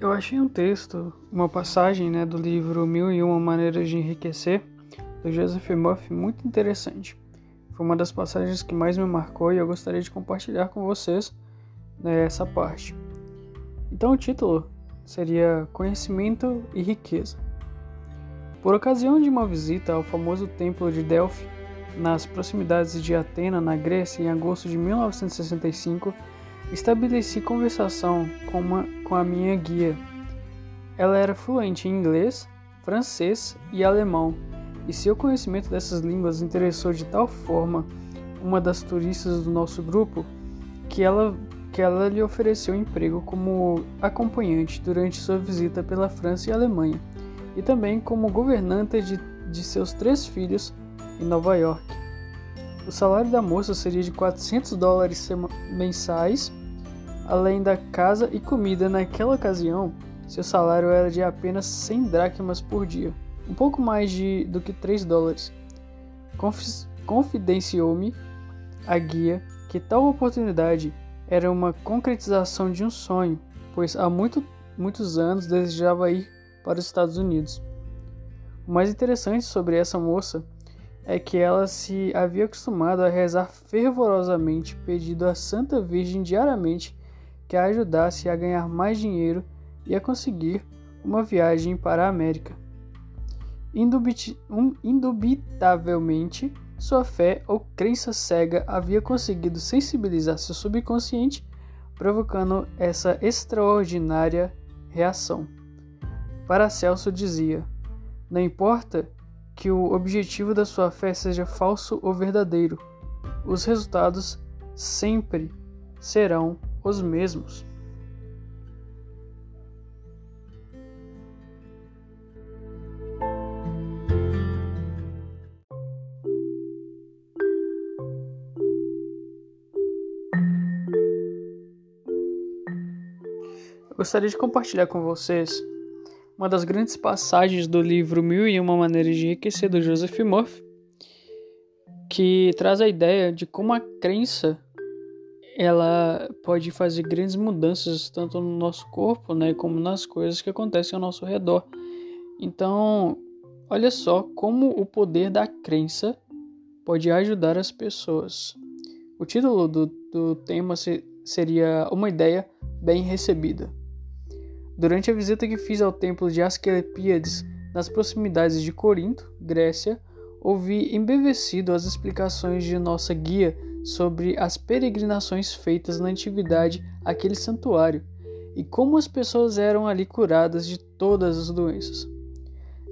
Eu achei um texto, uma passagem né, do livro Mil e Uma Maneiras de Enriquecer, do Joseph Murphy, muito interessante. Foi uma das passagens que mais me marcou e eu gostaria de compartilhar com vocês né, essa parte. Então, o título seria Conhecimento e Riqueza. Por ocasião de uma visita ao famoso templo de Delphi, nas proximidades de Atena, na Grécia, em agosto de 1965, Estabeleci conversação com, uma, com a minha guia. Ela era fluente em inglês, francês e alemão, e seu conhecimento dessas línguas interessou de tal forma uma das turistas do nosso grupo que ela, que ela lhe ofereceu emprego como acompanhante durante sua visita pela França e Alemanha, e também como governanta de, de seus três filhos em Nova York. O salário da moça seria de 400 dólares mensais Além da casa e comida naquela ocasião, seu salário era de apenas 100 dracmas por dia, um pouco mais de, do que 3 dólares. Confidenciou-me a guia que tal oportunidade era uma concretização de um sonho, pois há muito, muitos anos desejava ir para os Estados Unidos. O mais interessante sobre essa moça é que ela se havia acostumado a rezar fervorosamente, pedindo à Santa Virgem diariamente que a ajudasse a ganhar mais dinheiro e a conseguir uma viagem para a América. Indubitavelmente, sua fé ou crença cega havia conseguido sensibilizar seu subconsciente, provocando essa extraordinária reação. Paracelso dizia: Não importa que o objetivo da sua fé seja falso ou verdadeiro, os resultados sempre serão os mesmos. Eu gostaria de compartilhar com vocês uma das grandes passagens do livro Mil e Uma Maneiras de Enriquecer, do Joseph Murphy, que traz a ideia de como a crença ela pode fazer grandes mudanças tanto no nosso corpo, né, como nas coisas que acontecem ao nosso redor. Então, olha só como o poder da crença pode ajudar as pessoas. O título do, do tema seria Uma Ideia Bem Recebida. Durante a visita que fiz ao templo de Asclepíades, nas proximidades de Corinto, Grécia, ouvi embevecido as explicações de nossa guia sobre as peregrinações feitas na antiguidade àquele santuário e como as pessoas eram ali curadas de todas as doenças.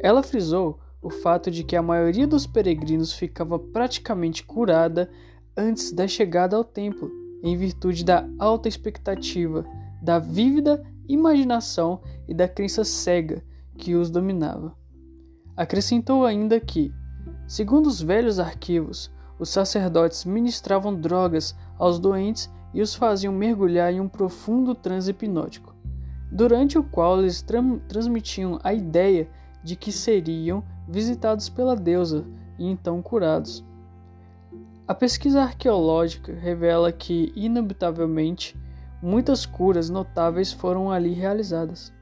Ela frisou o fato de que a maioria dos peregrinos ficava praticamente curada antes da chegada ao templo, em virtude da alta expectativa, da vívida imaginação e da crença cega que os dominava. Acrescentou ainda que, segundo os velhos arquivos, os sacerdotes ministravam drogas aos doentes e os faziam mergulhar em um profundo transe hipnótico, durante o qual eles transmitiam a ideia de que seriam visitados pela deusa e então curados. A pesquisa arqueológica revela que, inevitavelmente, muitas curas notáveis foram ali realizadas.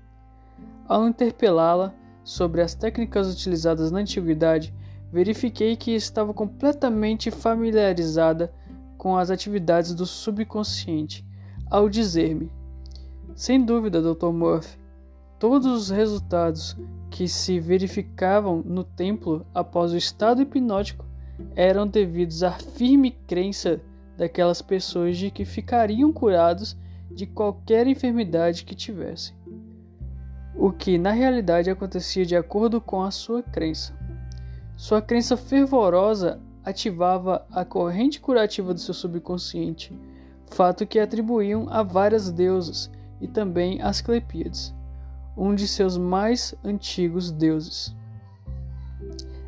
Ao interpelá-la sobre as técnicas utilizadas na antiguidade, verifiquei que estava completamente familiarizada com as atividades do subconsciente ao dizer-me: Sem dúvida, Dr. Murphy, todos os resultados que se verificavam no templo após o estado hipnótico eram devidos à firme crença daquelas pessoas de que ficariam curados de qualquer enfermidade que tivessem. O que na realidade acontecia de acordo com a sua crença. Sua crença fervorosa ativava a corrente curativa do seu subconsciente, fato que atribuíam a várias deusas e também às Clepíades, um de seus mais antigos deuses.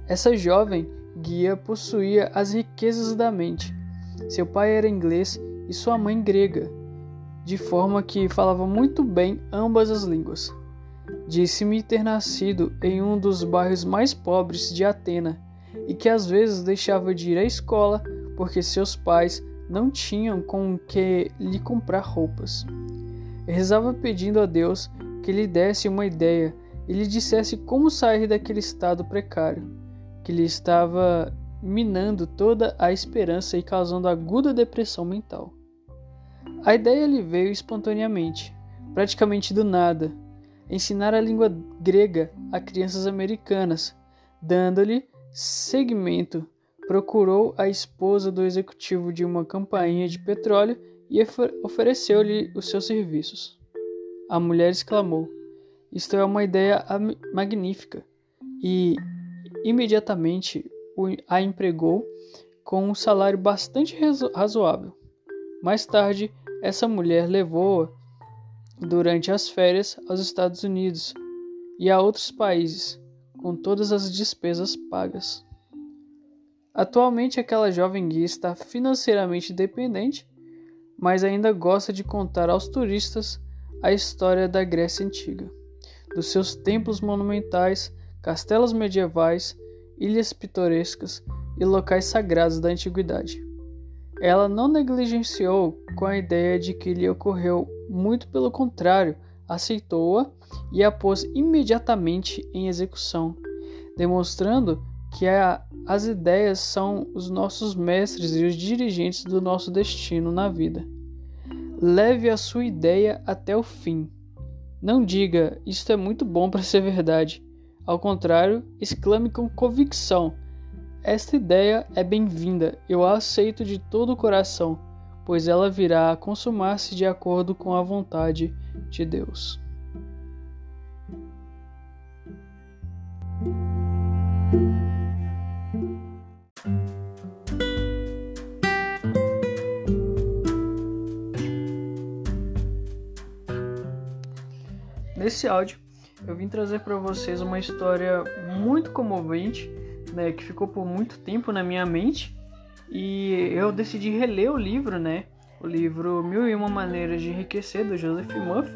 Essa jovem guia possuía as riquezas da mente. Seu pai era inglês e sua mãe grega, de forma que falava muito bem ambas as línguas. Disse-me ter nascido em um dos bairros mais pobres de Atena e que às vezes deixava de ir à escola porque seus pais não tinham com que lhe comprar roupas. rezava pedindo a Deus que lhe desse uma ideia e lhe dissesse como sair daquele estado precário, que lhe estava minando toda a esperança e causando aguda depressão mental. A ideia lhe veio espontaneamente, praticamente do nada, ensinar a língua grega a crianças americanas, dando-lhe seguimento. Procurou a esposa do executivo de uma companhia de petróleo e ofereceu-lhe os seus serviços. A mulher exclamou: Isto é uma ideia magnífica! E imediatamente a empregou com um salário bastante razoável. Mais tarde, essa mulher levou-a durante as férias aos Estados Unidos e a outros países, com todas as despesas pagas. Atualmente, aquela jovem guia está financeiramente dependente, mas ainda gosta de contar aos turistas a história da Grécia Antiga, dos seus templos monumentais, castelos medievais, ilhas pitorescas e locais sagrados da antiguidade. Ela não negligenciou com a ideia de que lhe ocorreu, muito pelo contrário, aceitou-a e a pôs imediatamente em execução, demonstrando que a, as ideias são os nossos mestres e os dirigentes do nosso destino na vida. Leve a sua ideia até o fim. Não diga, isto é muito bom para ser verdade. Ao contrário, exclame com convicção esta ideia é bem-vinda, eu a aceito de todo o coração, pois ela virá a consumar-se de acordo com a vontade de Deus. Nesse áudio, eu vim trazer para vocês uma história muito comovente né, que ficou por muito tempo na minha mente e eu decidi reler o livro, né? O livro Mil e Uma Maneiras de Enriquecer, do Joseph Muff.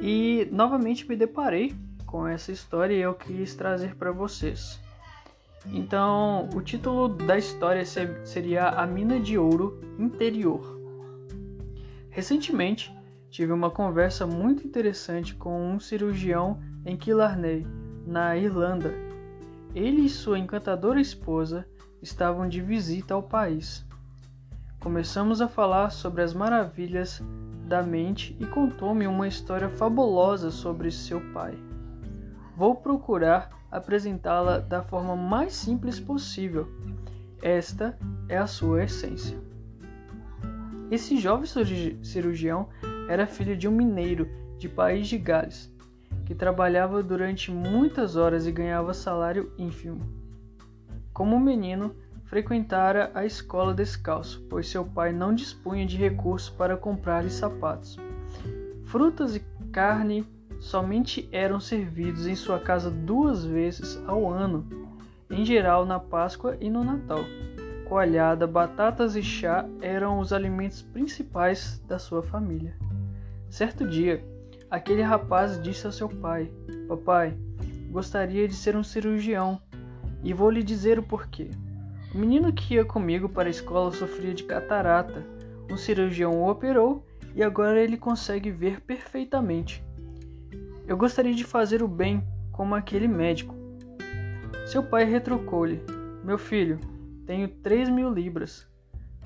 E novamente me deparei com essa história e eu quis trazer para vocês. Então, o título da história seria A Mina de Ouro Interior. Recentemente, tive uma conversa muito interessante com um cirurgião em Killarney, na Irlanda, ele e sua encantadora esposa estavam de visita ao país. Começamos a falar sobre as maravilhas da mente e contou-me uma história fabulosa sobre seu pai. Vou procurar apresentá-la da forma mais simples possível. Esta é a sua essência. Esse jovem cirurgião era filho de um mineiro de País de Gales que trabalhava durante muitas horas e ganhava salário ínfimo. Como menino, frequentara a escola descalço, pois seu pai não dispunha de recursos para comprar-lhe sapatos. Frutas e carne somente eram servidos em sua casa duas vezes ao ano, em geral na Páscoa e no Natal. Coalhada, batatas e chá eram os alimentos principais da sua família. Certo dia, Aquele rapaz disse ao seu pai: Papai, gostaria de ser um cirurgião e vou lhe dizer o porquê. O menino que ia comigo para a escola sofria de catarata. Um cirurgião o operou e agora ele consegue ver perfeitamente. Eu gostaria de fazer o bem como aquele médico. Seu pai retrucou-lhe: Meu filho, tenho 3 mil libras,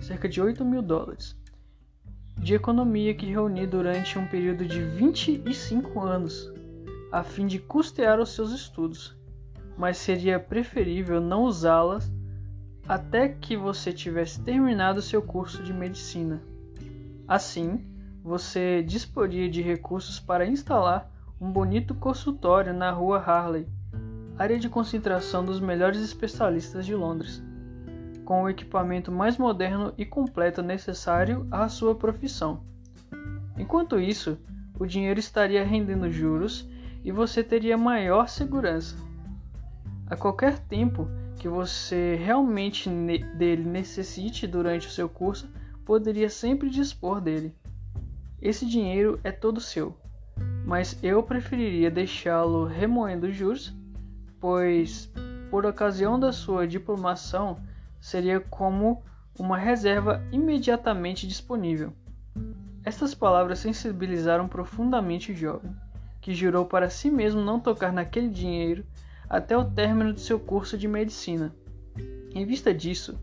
cerca de 8 mil dólares de economia que reuni durante um período de 25 anos, a fim de custear os seus estudos, mas seria preferível não usá-las até que você tivesse terminado seu curso de medicina. Assim, você disporia de recursos para instalar um bonito consultório na rua Harley, área de concentração dos melhores especialistas de Londres com o equipamento mais moderno e completo necessário à sua profissão. Enquanto isso, o dinheiro estaria rendendo juros e você teria maior segurança. A qualquer tempo que você realmente dele necessite durante o seu curso, poderia sempre dispor dele. Esse dinheiro é todo seu, mas eu preferiria deixá-lo remoendo juros, pois, por ocasião da sua diplomação, seria como uma reserva imediatamente disponível. Estas palavras sensibilizaram profundamente o jovem, que jurou para si mesmo não tocar naquele dinheiro até o término de seu curso de medicina. Em vista disso,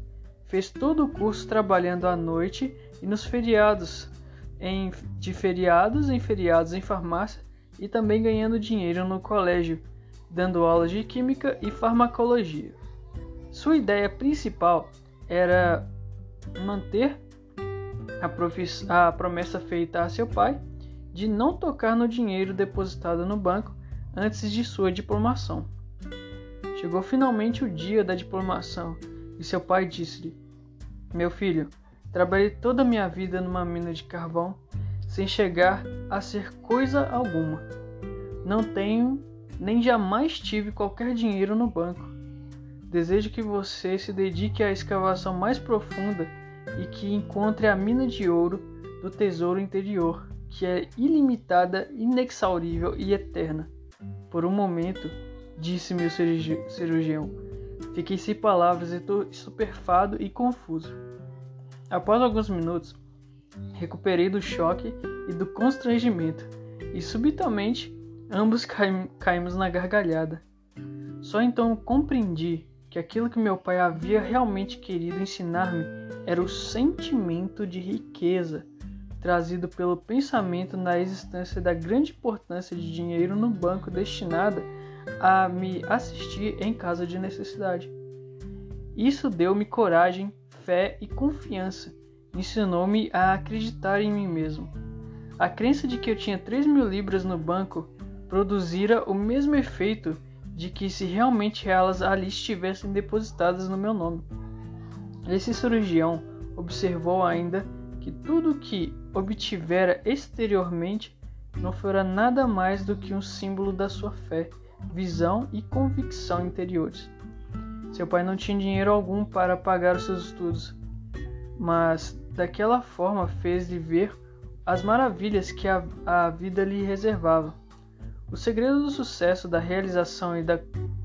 fez todo o curso trabalhando à noite e nos feriados, em, de feriados em feriados em farmácia e também ganhando dinheiro no colégio, dando aulas de química e farmacologia. Sua ideia principal era manter a, a promessa feita a seu pai de não tocar no dinheiro depositado no banco antes de sua diplomação. Chegou finalmente o dia da diplomação e seu pai disse-lhe: Meu filho, trabalhei toda a minha vida numa mina de carvão sem chegar a ser coisa alguma. Não tenho nem jamais tive qualquer dinheiro no banco. Desejo que você se dedique à escavação mais profunda e que encontre a mina de ouro do tesouro interior, que é ilimitada, inexaurível e eterna. Por um momento, disse-me o cirurgião, fiquei sem palavras, estupefado e confuso. Após alguns minutos, recuperei do choque e do constrangimento, e subitamente ambos caímos na gargalhada. Só então compreendi que aquilo que meu pai havia realmente querido ensinar-me era o sentimento de riqueza trazido pelo pensamento na existência da grande importância de dinheiro no banco destinada a me assistir em caso de necessidade. Isso deu-me coragem, fé e confiança. Ensinou-me a acreditar em mim mesmo. A crença de que eu tinha 3 mil libras no banco produzira o mesmo efeito de que se realmente elas ali estivessem depositadas no meu nome. Esse cirurgião observou ainda que tudo o que obtivera exteriormente não fora nada mais do que um símbolo da sua fé, visão e convicção interiores. Seu pai não tinha dinheiro algum para pagar os seus estudos, mas daquela forma fez-lhe ver as maravilhas que a, a vida lhe reservava. O segredo do sucesso, da realização e da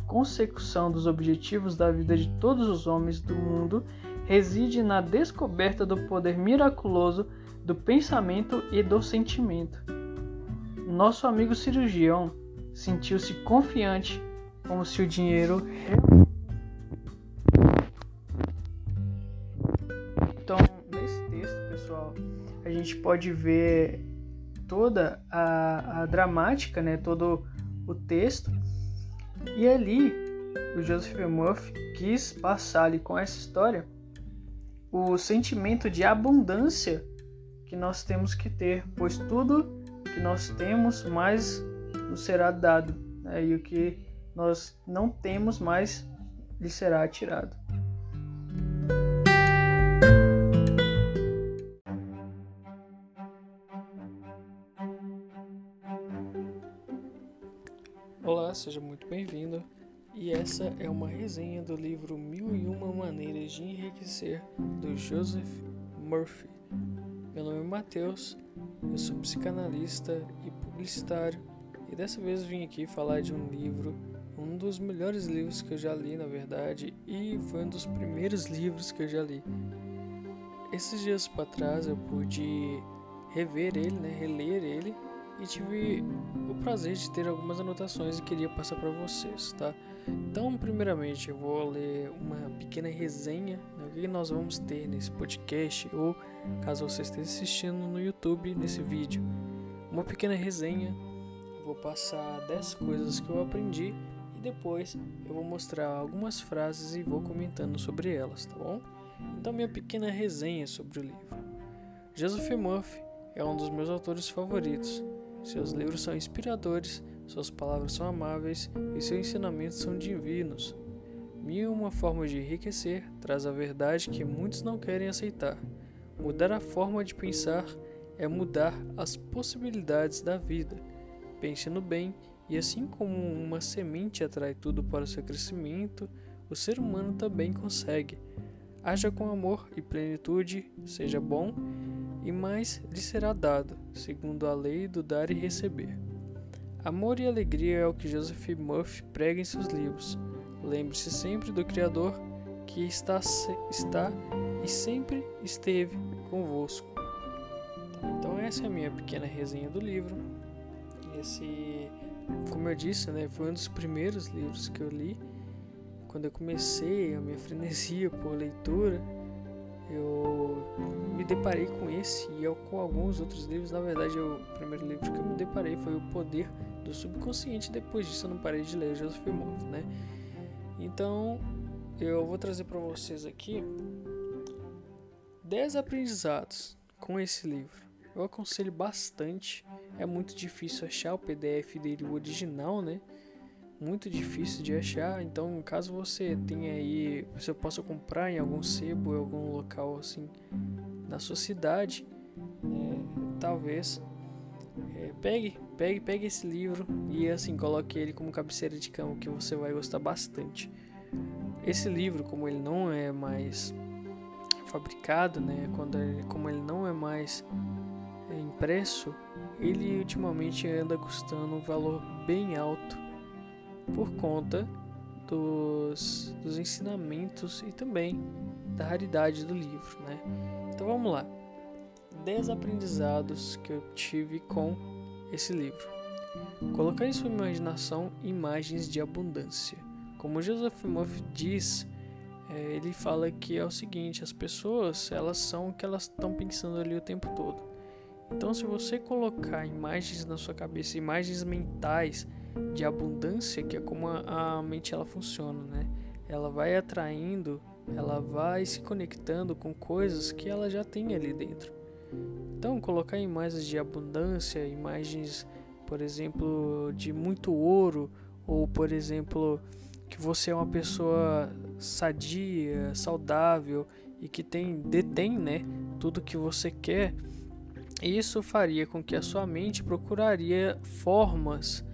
consecução dos objetivos da vida de todos os homens do mundo reside na descoberta do poder miraculoso do pensamento e do sentimento. Nosso amigo cirurgião sentiu-se confiante, como se o dinheiro. Então, nesse texto, pessoal, a gente pode ver toda a, a dramática, né, todo o texto. E ali o Joseph Murphy quis passar-lhe com essa história o sentimento de abundância que nós temos que ter, pois tudo que nós temos mais nos será dado, né? e o que nós não temos mais lhe será tirado. Olá, seja muito bem-vindo. E essa é uma resenha do livro Mil e Uma Maneiras de Enriquecer, do Joseph Murphy. Meu nome é Matheus, eu sou psicanalista e publicitário, e dessa vez vim aqui falar de um livro, um dos melhores livros que eu já li, na verdade, e foi um dos primeiros livros que eu já li. Esses dias para trás eu pude rever ele, né, reler ele e tive o prazer de ter algumas anotações e queria passar para vocês, tá? Então, primeiramente, eu vou ler uma pequena resenha né, o que nós vamos ter nesse podcast ou caso você esteja assistindo no YouTube nesse vídeo, uma pequena resenha. Vou passar 10 coisas que eu aprendi e depois eu vou mostrar algumas frases e vou comentando sobre elas, tá bom? Então, minha pequena resenha sobre o livro. Joseph Murphy é um dos meus autores favoritos seus livros são inspiradores, suas palavras são amáveis e seus ensinamentos são divinos. Mil uma forma de enriquecer traz a verdade que muitos não querem aceitar. Mudar a forma de pensar é mudar as possibilidades da vida. Pense no bem e assim como uma semente atrai tudo para o seu crescimento, o ser humano também consegue. Haja com amor e plenitude, seja bom e mais lhe será dado, segundo a lei do dar e receber. Amor e alegria é o que Joseph Murphy prega em seus livros. Lembre-se sempre do Criador que está, está e sempre esteve convosco. Então essa é a minha pequena resenha do livro. Esse, como eu disse, né, foi um dos primeiros livros que eu li. Quando eu comecei a minha frenesia por leitura, eu me deparei com esse e eu, com alguns outros livros. Na verdade, eu, o primeiro livro que eu me deparei foi O Poder do Subconsciente. Depois disso, eu não parei de ler Joseph Morph, né? Então, eu vou trazer para vocês aqui 10 aprendizados com esse livro. Eu aconselho bastante. É muito difícil achar o PDF dele o original, né? Muito difícil de achar. Então, caso você tenha aí, você possa comprar em algum sebo, em algum local assim na sua cidade, é, talvez é, pegue, pegue, pegue esse livro e assim coloque ele como cabeceira de cama que você vai gostar bastante. Esse livro, como ele não é mais fabricado, né? Quando ele, como ele não é mais impresso, ele ultimamente anda custando um valor bem alto por conta dos, dos ensinamentos e também da raridade do livro, né? Então vamos lá. 10 aprendizados que eu tive com esse livro. Colocar em sua imaginação imagens de abundância. Como Joseph Murphy diz, é, ele fala que é o seguinte: as pessoas elas são o que elas estão pensando ali o tempo todo. Então, se você colocar imagens na sua cabeça, imagens mentais de abundância, que é como a, a mente ela funciona, né? Ela vai atraindo, ela vai se conectando com coisas que ela já tem ali dentro. Então, colocar imagens de abundância, imagens, por exemplo, de muito ouro, ou por exemplo, que você é uma pessoa sadia, saudável e que tem detém, né, tudo que você quer, isso faria com que a sua mente procuraria formas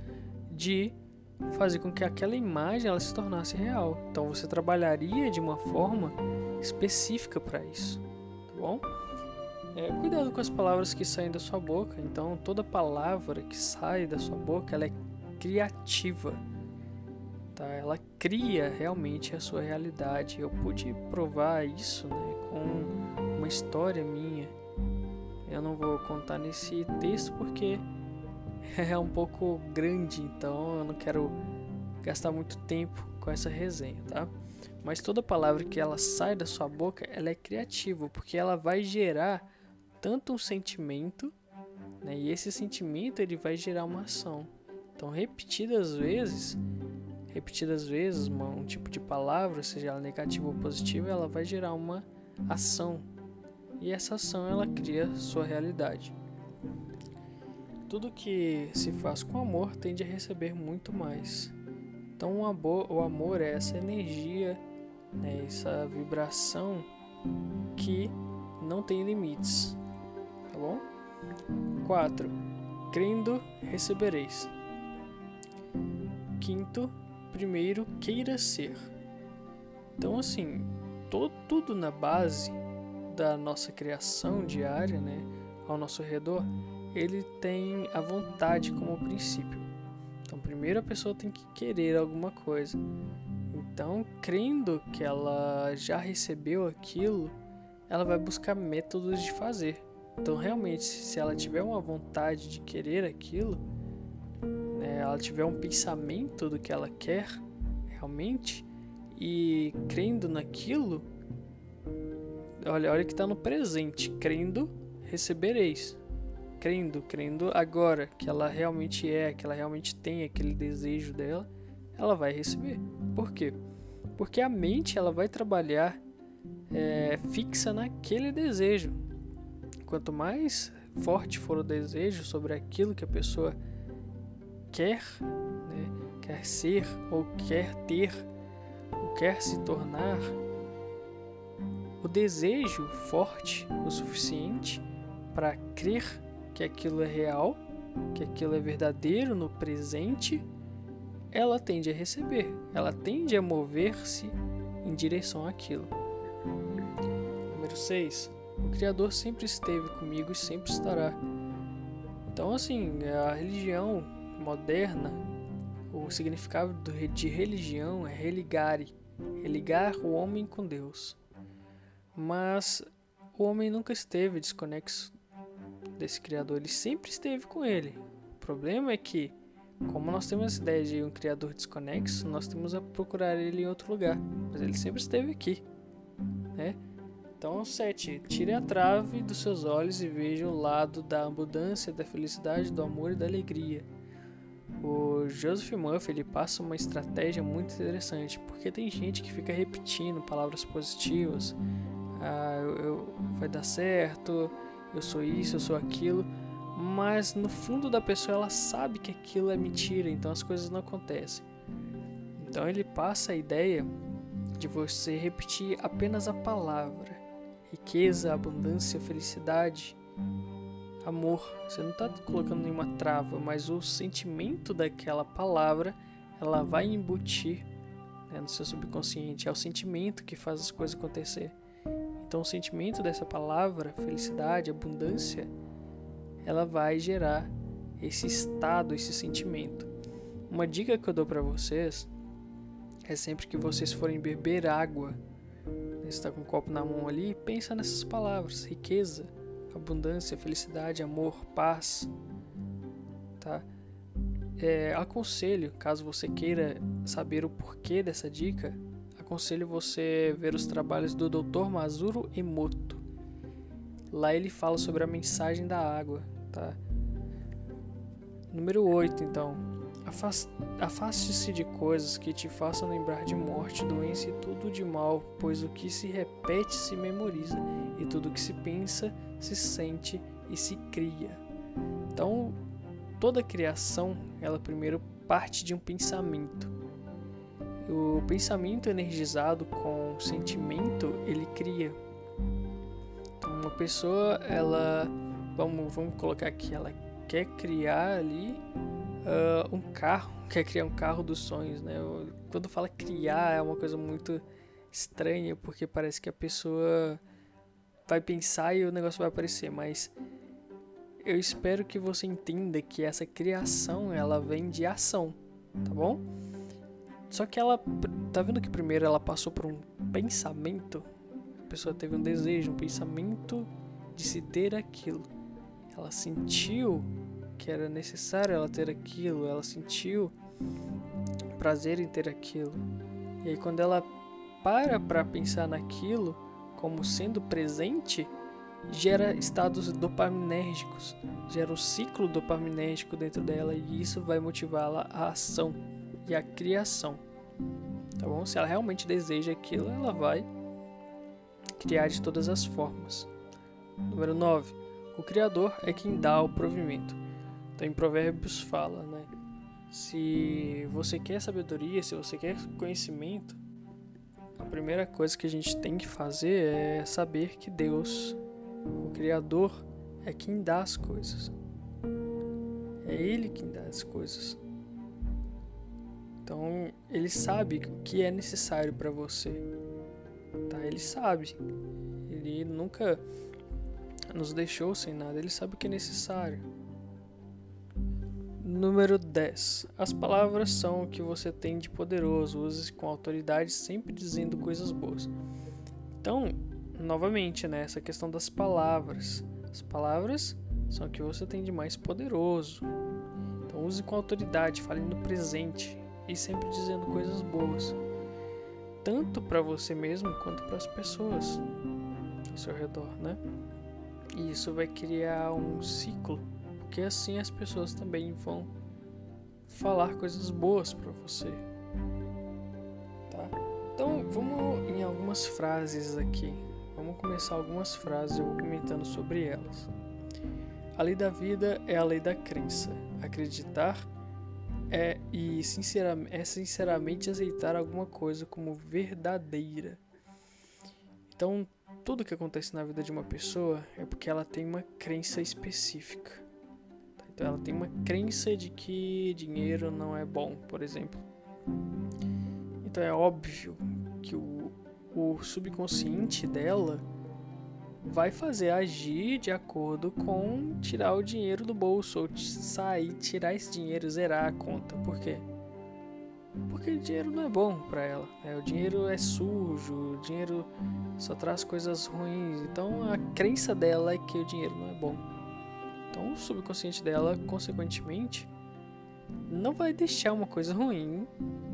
de fazer com que aquela imagem ela se tornasse real. Então você trabalharia de uma forma específica para isso, tá bom? É, cuidado com as palavras que saem da sua boca. Então toda palavra que sai da sua boca ela é criativa tá? Ela cria realmente a sua realidade. Eu pude provar isso, né, com uma história minha. Eu não vou contar nesse texto porque é um pouco grande, então eu não quero gastar muito tempo com essa resenha, tá? Mas toda palavra que ela sai da sua boca, ela é criativa, porque ela vai gerar tanto um sentimento, né? E esse sentimento ele vai gerar uma ação. Então, repetidas vezes, repetidas vezes um tipo de palavra, seja ela negativa ou positiva, ela vai gerar uma ação. E essa ação ela cria sua realidade. Tudo que se faz com amor tende a receber muito mais. Então o amor, o amor é essa energia, né, essa vibração que não tem limites. Tá bom? 4. Crendo recebereis. Quinto, primeiro queira ser. Então, assim, todo, tudo na base da nossa criação diária, né, ao nosso redor, ele tem a vontade como princípio. Então, primeiro a pessoa tem que querer alguma coisa. Então, crendo que ela já recebeu aquilo, ela vai buscar métodos de fazer. Então, realmente, se ela tiver uma vontade de querer aquilo, né, ela tiver um pensamento do que ela quer realmente e crendo naquilo, olha, olha que está no presente, crendo recebereis, crendo, crendo agora que ela realmente é, que ela realmente tem aquele desejo dela, ela vai receber. Por quê? Porque a mente ela vai trabalhar é, fixa naquele desejo. Quanto mais forte for o desejo sobre aquilo que a pessoa quer, né, quer ser ou quer ter ou quer se tornar, o desejo forte o suficiente para crer que aquilo é real, que aquilo é verdadeiro no presente, ela tende a receber, ela tende a mover-se em direção àquilo. Número 6. O Criador sempre esteve comigo e sempre estará. Então, assim, a religião moderna, o significado de religião é religare, religar o homem com Deus. Mas o homem nunca esteve desconexo desse Criador, ele sempre esteve com ele. problema é que, como nós temos essa ideia de um criador desconexo, nós temos a procurar ele em outro lugar. Mas ele sempre esteve aqui, né? Então, 7. Tire a trave dos seus olhos e veja o lado da abundância, da felicidade, do amor e da alegria. O Joseph Murphy ele passa uma estratégia muito interessante, porque tem gente que fica repetindo palavras positivas. Ah, eu, eu, vai dar certo, eu sou isso, eu sou aquilo, mas no fundo da pessoa ela sabe que aquilo é mentira, então as coisas não acontecem. Então ele passa a ideia de você repetir apenas a palavra riqueza, abundância, felicidade, amor. Você não está colocando nenhuma trava, mas o sentimento daquela palavra ela vai embutir né, no seu subconsciente. É o sentimento que faz as coisas acontecer. Então, o sentimento dessa palavra, felicidade, abundância, ela vai gerar esse estado, esse sentimento. Uma dica que eu dou para vocês é sempre que vocês forem beber água você está com um copo na mão ali, pensa nessas palavras: riqueza, abundância, felicidade, amor, paz. Tá? É, aconselho, caso você queira saber o porquê dessa dica, aconselho você ver os trabalhos do Dr. Mazuro Emoto. Lá ele fala sobre a mensagem da água, tá? Número 8, então. Afaste-se de coisas que te façam lembrar de morte, doença e tudo de mal, pois o que se repete se memoriza, e tudo que se pensa se sente e se cria. Então, toda criação, ela primeiro parte de um pensamento. O pensamento energizado com sentimento, ele cria. Então, uma pessoa, ela, vamos, vamos colocar aqui, ela quer criar ali uh, um carro, quer criar um carro dos sonhos, né? Quando fala criar é uma coisa muito estranha, porque parece que a pessoa vai pensar e o negócio vai aparecer, mas eu espero que você entenda que essa criação ela vem de ação, tá bom? Só que ela tá vendo que primeiro ela passou por um pensamento, a pessoa teve um desejo, um pensamento de se ter aquilo. Ela sentiu que era necessário ela ter aquilo, ela sentiu prazer em ter aquilo. E aí quando ela para para pensar naquilo como sendo presente, gera estados dopaminérgicos, gera um ciclo dopaminérgico dentro dela e isso vai motivá-la à ação e à criação. Tá bom? Se ela realmente deseja aquilo, ela vai criar de todas as formas. Número 9. O Criador é quem dá o provimento. Então, em Provérbios fala, né? Se você quer sabedoria, se você quer conhecimento, a primeira coisa que a gente tem que fazer é saber que Deus, o Criador, é quem dá as coisas. É Ele quem dá as coisas. Então, Ele sabe o que é necessário para você. Tá? Ele sabe. Ele nunca nos deixou sem nada. Ele sabe o que é necessário. Número 10. As palavras são o que você tem de poderoso. Use com autoridade, sempre dizendo coisas boas. Então, novamente, né, essa questão das palavras. As palavras são o que você tem de mais poderoso. Então, use com autoridade, fale no presente e sempre dizendo coisas boas. Tanto para você mesmo quanto para as pessoas ao seu redor, né? E isso vai criar um ciclo porque assim as pessoas também vão falar coisas boas para você. Tá? Então, vamos em algumas frases aqui. Vamos começar algumas frases eu vou comentando sobre elas. A lei da vida é a lei da crença. Acreditar é e sinceramente, é sinceramente aceitar alguma coisa como verdadeira. Então, tudo que acontece na vida de uma pessoa é porque ela tem uma crença específica. Então ela tem uma crença de que dinheiro não é bom, por exemplo. Então é óbvio que o, o subconsciente dela vai fazer agir de acordo com tirar o dinheiro do bolso ou sair, tirar esse dinheiro, zerar a conta. Por quê? Porque o dinheiro não é bom para ela. Né? O dinheiro é sujo, o dinheiro só traz coisas ruins. Então a crença dela é que o dinheiro não é bom. Então, o subconsciente dela, consequentemente, não vai deixar uma coisa ruim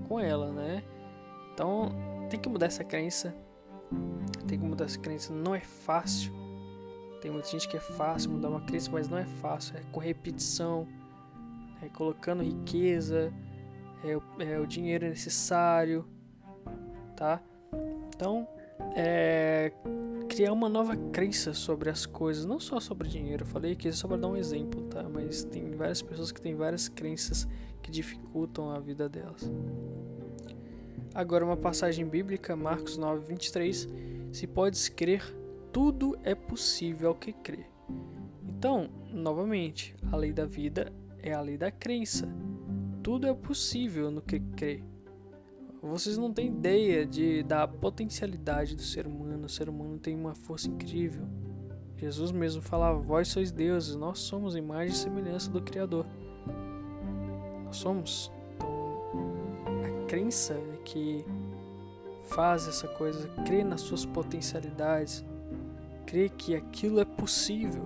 com ela, né? Então, tem que mudar essa crença. Tem que mudar essa crença. Não é fácil. Tem muita gente que é fácil mudar uma crença, mas não é fácil. É com repetição, é colocando riqueza, é, é o dinheiro necessário, tá? Então, é criar uma nova crença sobre as coisas, não só sobre dinheiro. Eu falei aqui só para dar um exemplo, tá? Mas tem várias pessoas que têm várias crenças que dificultam a vida delas. Agora uma passagem bíblica, Marcos 9, 23. Se podes crer, tudo é possível ao que crê. Então, novamente, a lei da vida é a lei da crença. Tudo é possível no que crê. Vocês não têm ideia de, da potencialidade do ser humano. O ser humano tem uma força incrível. Jesus mesmo falava: Vós sois deuses, nós somos imagem e semelhança do Criador. Nós somos. Crença é que faz essa coisa, crê nas suas potencialidades, crê que aquilo é possível.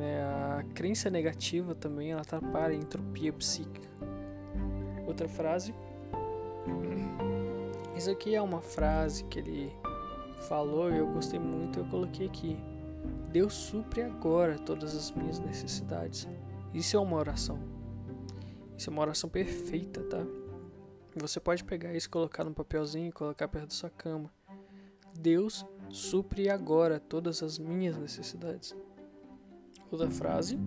É, a crença negativa também ela atrapalha a entropia psíquica. Outra frase isso aqui é uma frase que ele falou e eu gostei muito, eu coloquei aqui. Deus supre agora todas as minhas necessidades. Isso é uma oração. Isso é uma oração perfeita, tá? Você pode pegar isso, colocar no papelzinho e colocar perto da sua cama. Deus supre agora todas as minhas necessidades. Outra frase.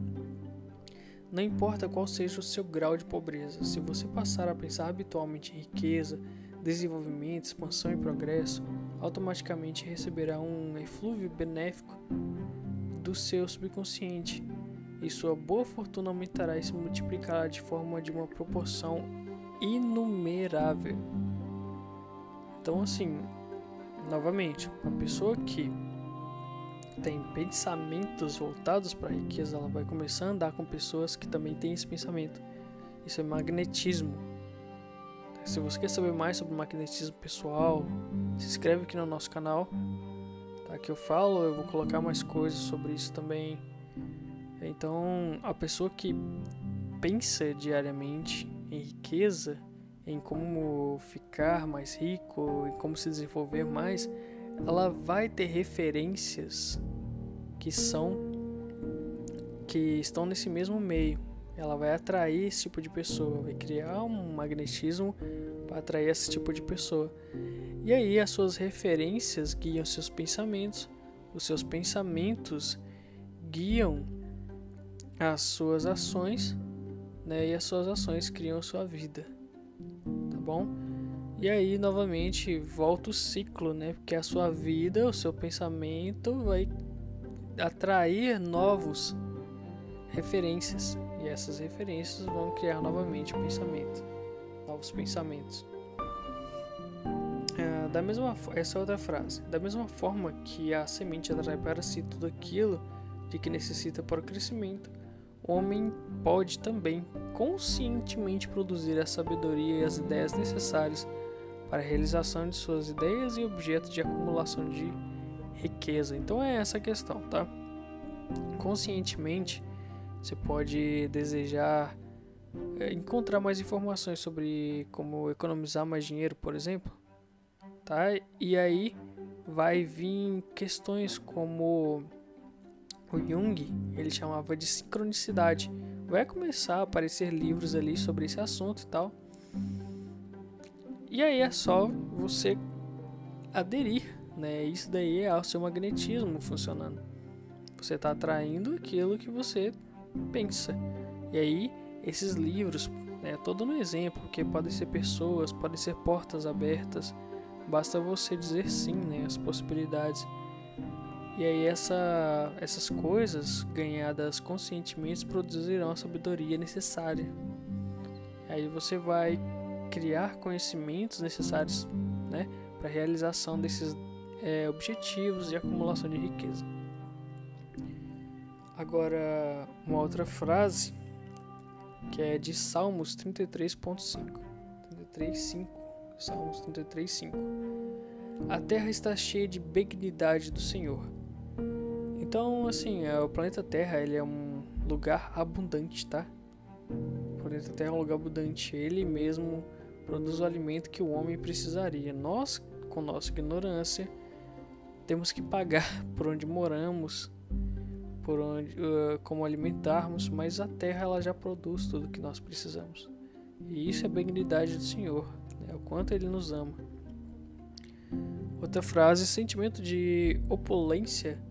Não importa qual seja o seu grau de pobreza, se você passar a pensar habitualmente em riqueza, desenvolvimento, expansão e progresso, automaticamente receberá um eflúvio benéfico do seu subconsciente e sua boa fortuna aumentará e se multiplicará de forma de uma proporção inumerável. Então, assim, novamente, uma pessoa que tem pensamentos voltados para a riqueza, ela vai começar a andar com pessoas que também têm esse pensamento. Isso é magnetismo. Se você quer saber mais sobre magnetismo pessoal, se inscreve aqui no nosso canal, tá? Que eu falo, eu vou colocar mais coisas sobre isso também. Então, a pessoa que pensa diariamente em riqueza, em como ficar mais rico, em como se desenvolver mais, ela vai ter referências que são que estão nesse mesmo meio. Ela vai atrair esse tipo de pessoa, vai criar um magnetismo para atrair esse tipo de pessoa. E aí as suas referências guiam seus pensamentos, os seus pensamentos guiam as suas ações, né? E as suas ações criam sua vida. Tá bom? E aí, novamente, volta o ciclo, né? Porque a sua vida, o seu pensamento vai atrair novos referências. E essas referências vão criar novamente o pensamento, novos pensamentos. É, da mesma essa é outra frase. Da mesma forma que a semente atrai para si tudo aquilo de que necessita para o crescimento, homem pode também conscientemente produzir a sabedoria e as ideias necessárias para a realização de suas ideias e objetos de acumulação de riqueza. Então é essa a questão, tá? Conscientemente, você pode desejar é, encontrar mais informações sobre como economizar mais dinheiro, por exemplo, tá? E aí vai vir questões como o Jung, ele chamava de sincronicidade. Vai começar a aparecer livros ali sobre esse assunto e tal. E aí é só você aderir, né? Isso daí é o seu magnetismo funcionando. Você está atraindo aquilo que você pensa. E aí esses livros, né, todo no exemplo, que podem ser pessoas, podem ser portas abertas. Basta você dizer sim, né, as possibilidades. E aí essa, essas coisas ganhadas conscientemente produzirão a sabedoria necessária. Aí você vai criar conhecimentos necessários né, para a realização desses é, objetivos de acumulação de riqueza. Agora, uma outra frase que é de Salmos 33.5. 33.5. Salmos 33.5. A terra está cheia de benignidade do Senhor. Então, assim, é, o planeta Terra ele é um lugar abundante, tá? O planeta Terra é um lugar abundante. Ele mesmo produz o alimento que o homem precisaria. Nós, com nossa ignorância, temos que pagar por onde moramos, por onde, uh, como alimentarmos, mas a Terra ela já produz tudo que nós precisamos. E isso é benignidade do Senhor, né? o quanto Ele nos ama. Outra frase: sentimento de opulência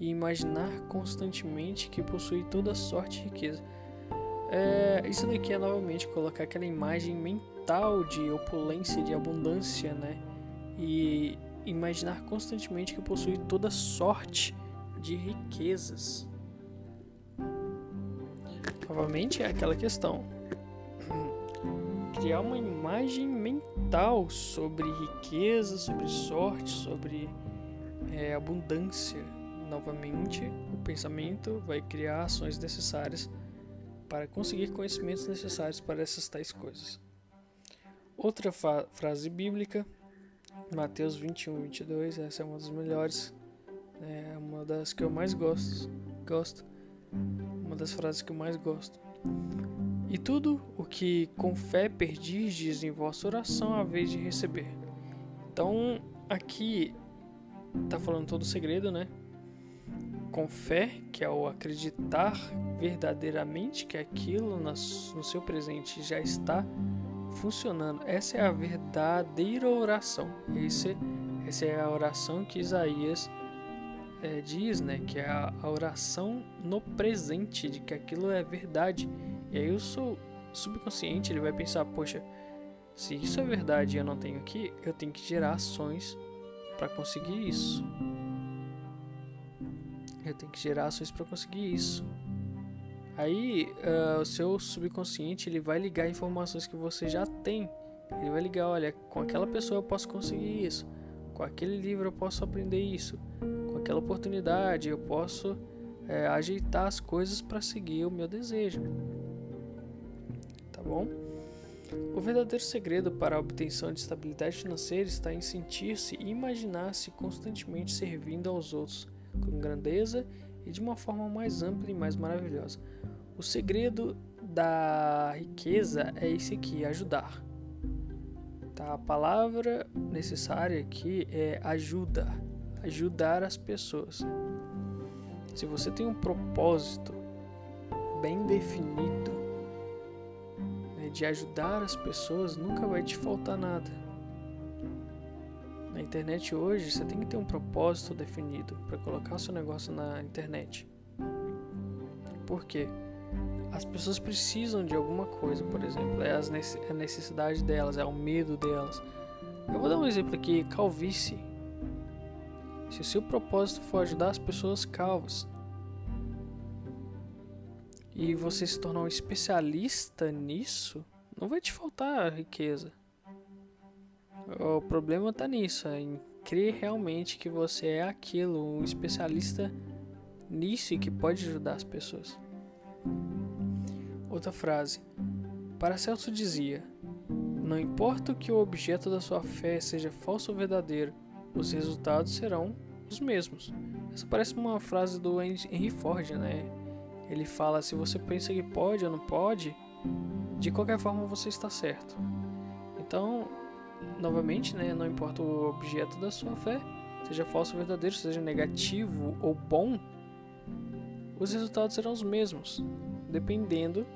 e imaginar constantemente que possui toda sorte e riqueza. É, isso daqui é novamente colocar aquela imagem mental de opulência, de abundância, né? E imaginar constantemente que possui toda sorte de riquezas. Novamente é aquela questão. Criar uma imagem mental sobre riqueza, sobre sorte, sobre é, abundância novamente, o pensamento vai criar ações necessárias para conseguir conhecimentos necessários para essas tais coisas. Outra frase bíblica, Mateus 21, 22, essa é uma das melhores, é uma das que eu mais gosto, gosto, uma das frases que eu mais gosto. E tudo o que com fé perdiges em vossa oração a vez de receber. Então, aqui tá falando todo o segredo, né? Com fé, que é o acreditar verdadeiramente que aquilo no seu presente já está funcionando. Essa é a verdadeira oração. Esse, essa é a oração que Isaías é, diz, né? Que é a, a, oração no presente, de que aquilo é verdade. E aí o seu subconsciente ele vai pensar, poxa, se isso é verdade e eu não tenho aqui, eu tenho que gerar ações para conseguir isso. Eu tenho que gerar ações para conseguir isso. Aí uh, o seu subconsciente ele vai ligar informações que você já tem. Ele vai ligar, olha, com aquela pessoa eu posso conseguir isso. Com aquele livro eu posso aprender isso. Com aquela oportunidade eu posso é, ajeitar as coisas para seguir o meu desejo. Tá bom? O verdadeiro segredo para a obtenção de estabilidade financeira está em sentir-se e imaginar-se constantemente servindo aos outros com grandeza e de uma forma mais ampla e mais maravilhosa. O segredo da riqueza é esse aqui, ajudar. Tá? A palavra necessária aqui é ajuda, ajudar as pessoas. Se você tem um propósito bem definido né, de ajudar as pessoas, nunca vai te faltar nada. Internet hoje, você tem que ter um propósito definido para colocar seu negócio na internet. Por quê? As pessoas precisam de alguma coisa, por exemplo, é a necessidade delas, é o medo delas. Eu vou dar um exemplo aqui: calvície. Se o seu propósito for ajudar as pessoas calvas e você se tornar um especialista nisso, não vai te faltar riqueza. O problema está nisso, em crer realmente que você é aquilo, um especialista nisso e que pode ajudar as pessoas. Outra frase. Paracelso dizia: Não importa que o objeto da sua fé seja falso ou verdadeiro, os resultados serão os mesmos. Essa parece uma frase do Henry Ford, né? Ele fala: se você pensa que pode ou não pode, de qualquer forma você está certo. Então, novamente, né, não importa o objeto da sua fé, seja falso ou verdadeiro, seja negativo ou bom, os resultados serão os mesmos, dependendo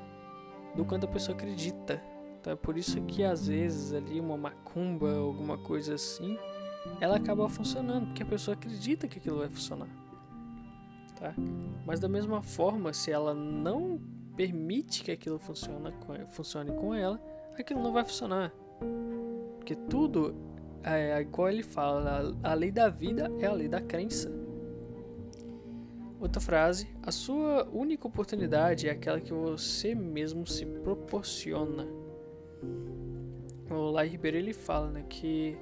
do quanto a pessoa acredita. Então é por isso que às vezes ali uma macumba, alguma coisa assim, ela acaba funcionando, porque a pessoa acredita que aquilo vai funcionar. Tá? Mas da mesma forma, se ela não permite que aquilo funcione com ela, aquilo não vai funcionar. Porque tudo, é, igual ele fala, a lei da vida é a lei da crença. Outra frase: a sua única oportunidade é aquela que você mesmo se proporciona. O Lai Ribeiro ele fala né, que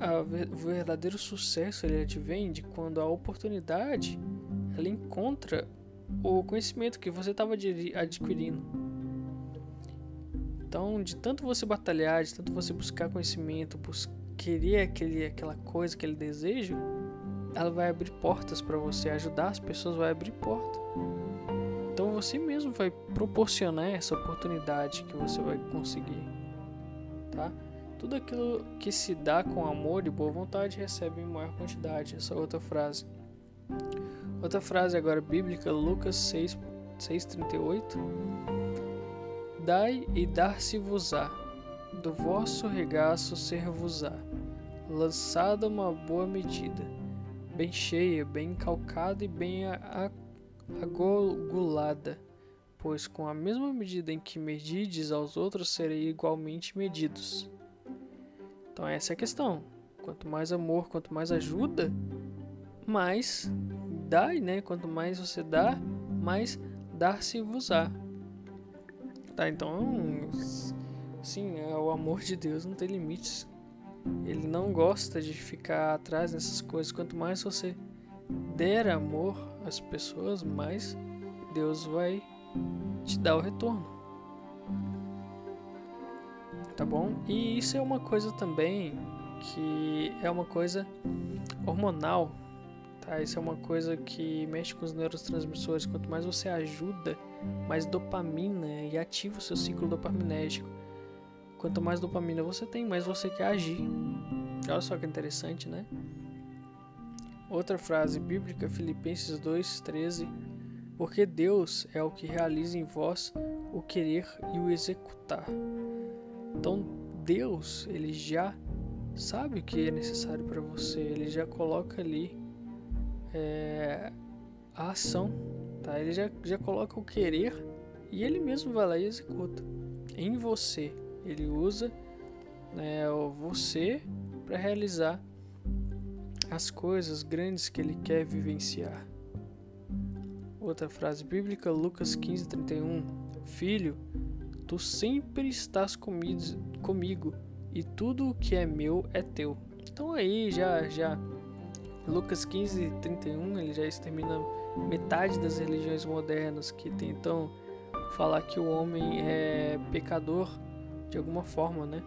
a, o verdadeiro sucesso ele advém de quando a oportunidade ela encontra o conhecimento que você estava adquirindo. Então, de tanto você batalhar, de tanto você buscar conhecimento, querer aquele, aquela coisa, aquele desejo, ela vai abrir portas para você, ajudar as pessoas vai abrir porta. Então você mesmo vai proporcionar essa oportunidade que você vai conseguir, tá? Tudo aquilo que se dá com amor e boa vontade recebe em maior quantidade. Essa outra frase. Outra frase agora bíblica, Lucas 6, 6,38. Dai e dar-se-vos-á, do vosso regaço ser-vos-á, lançada uma boa medida, bem cheia, bem calcada e bem agulada, pois com a mesma medida em que medides aos outros serei igualmente medidos. Então essa é a questão. Quanto mais amor, quanto mais ajuda, mais dá, né? Quanto mais você dá, mais dar-se-vos-á. Tá, então, sim, é, o amor de Deus não tem limites. Ele não gosta de ficar atrás dessas coisas. Quanto mais você der amor às pessoas, mais Deus vai te dar o retorno. Tá bom? E isso é uma coisa também que é uma coisa hormonal, tá? Isso é uma coisa que mexe com os neurotransmissores. Quanto mais você ajuda, mais dopamina e ativa o seu ciclo dopaminérgico. Quanto mais dopamina você tem, mais você quer agir. Olha só que interessante, né? Outra frase bíblica, Filipenses 2:13, porque Deus é o que realiza em vós o querer e o executar. Então, Deus, ele já sabe o que é necessário para você, ele já coloca ali é, a ação, tá? Ele já, já coloca o querer e ele mesmo vai lá e executa em você. Ele usa né, você para realizar as coisas grandes que ele quer vivenciar. Outra frase bíblica, Lucas 15, 31. Filho, tu sempre estás comigo, comigo e tudo o que é meu é teu. Então aí já já Lucas 15, 31, ele já extermina metade das religiões modernas que tentam falar que o homem é pecador de alguma forma, né?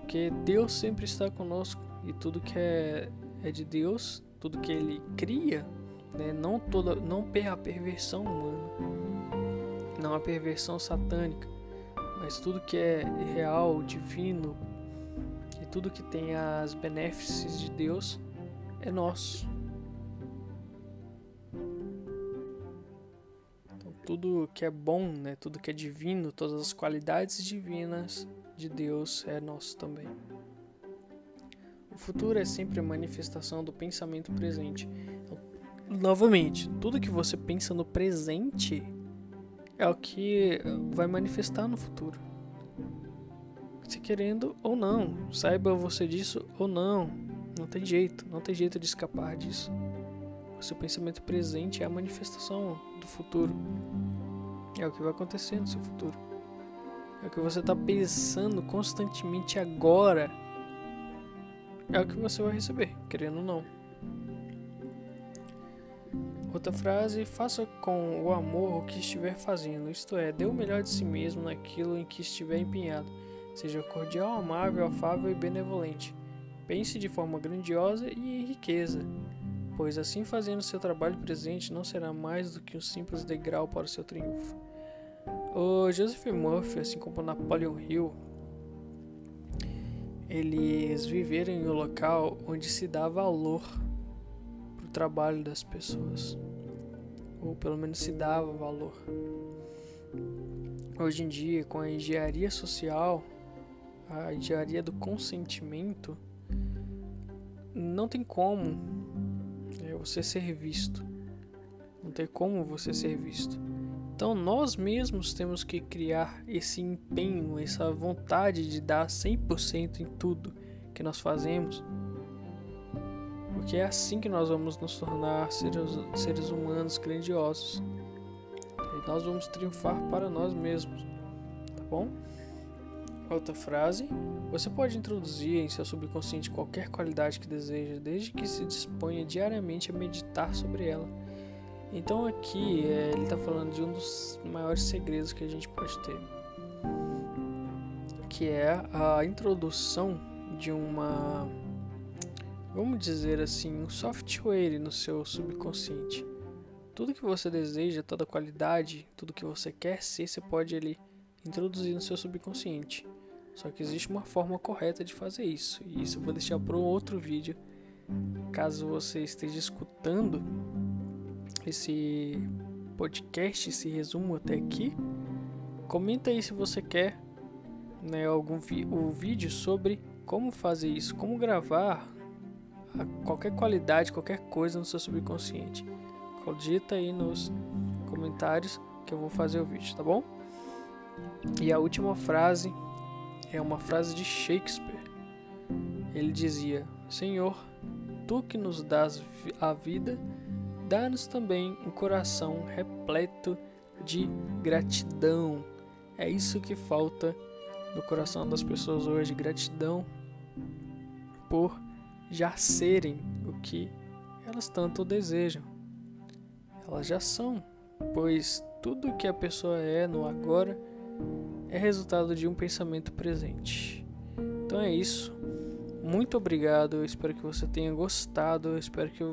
Porque Deus sempre está conosco e tudo que é, é de Deus, tudo que Ele cria, né? Não toda, não a perversão humana, não a perversão satânica, mas tudo que é real, divino e tudo que tem as benéfices de Deus é nosso. Tudo que é bom, né, tudo que é divino, todas as qualidades divinas de Deus é nosso também. O futuro é sempre a manifestação do pensamento presente. Então, novamente, tudo que você pensa no presente é o que vai manifestar no futuro. Se querendo ou não, saiba você disso ou não, não tem jeito, não tem jeito de escapar disso. Seu pensamento presente é a manifestação do futuro. É o que vai acontecer no seu futuro. É o que você está pensando constantemente agora. É o que você vai receber, querendo ou não. Outra frase: faça com o amor o que estiver fazendo, isto é, dê o melhor de si mesmo naquilo em que estiver empenhado. Seja cordial, amável, afável e benevolente. Pense de forma grandiosa e em riqueza, pois assim fazendo seu trabalho presente não será mais do que um simples degrau para o seu triunfo. O Joseph Murphy, assim como Napoleon Hill, eles viveram em um local onde se dá valor para o trabalho das pessoas, ou pelo menos se dava valor. Hoje em dia, com a engenharia social, a engenharia do consentimento, não tem como você ser visto. Não tem como você ser visto. Então nós mesmos temos que criar esse empenho, essa vontade de dar 100% em tudo que nós fazemos. Porque é assim que nós vamos nos tornar seres, seres humanos grandiosos. E nós vamos triunfar para nós mesmos. Tá bom? Outra frase: Você pode introduzir em seu subconsciente qualquer qualidade que deseja, desde que se disponha diariamente a meditar sobre ela. Então, aqui é, ele está falando de um dos maiores segredos que a gente pode ter, que é a introdução de uma vamos dizer assim, um software no seu subconsciente. Tudo que você deseja, toda qualidade, tudo que você quer ser, você pode ali introduzir no seu subconsciente. Só que existe uma forma correta de fazer isso, e isso eu vou deixar para um outro vídeo. Caso você esteja escutando esse podcast, esse resumo até aqui, comenta aí se você quer né, algum vi o vídeo sobre como fazer isso, como gravar qualquer qualidade, qualquer coisa no seu subconsciente. Digita aí nos comentários que eu vou fazer o vídeo, tá bom? E a última frase é uma frase de Shakespeare. Ele dizia: Senhor, tu que nos dás a vida, dá-nos também um coração repleto de gratidão. É isso que falta no coração das pessoas hoje: gratidão por já serem o que elas tanto desejam. Elas já são, pois tudo que a pessoa é no agora é resultado de um pensamento presente. Então é isso. Muito obrigado. Eu espero que você tenha gostado. Eu espero que,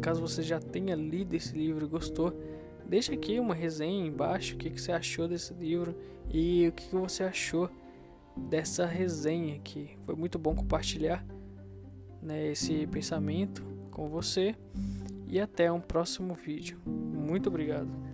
caso você já tenha lido esse livro e gostou, deixa aqui uma resenha embaixo. O que, que você achou desse livro e o que, que você achou dessa resenha aqui. Foi muito bom compartilhar né, esse pensamento com você. E até um próximo vídeo. Muito obrigado.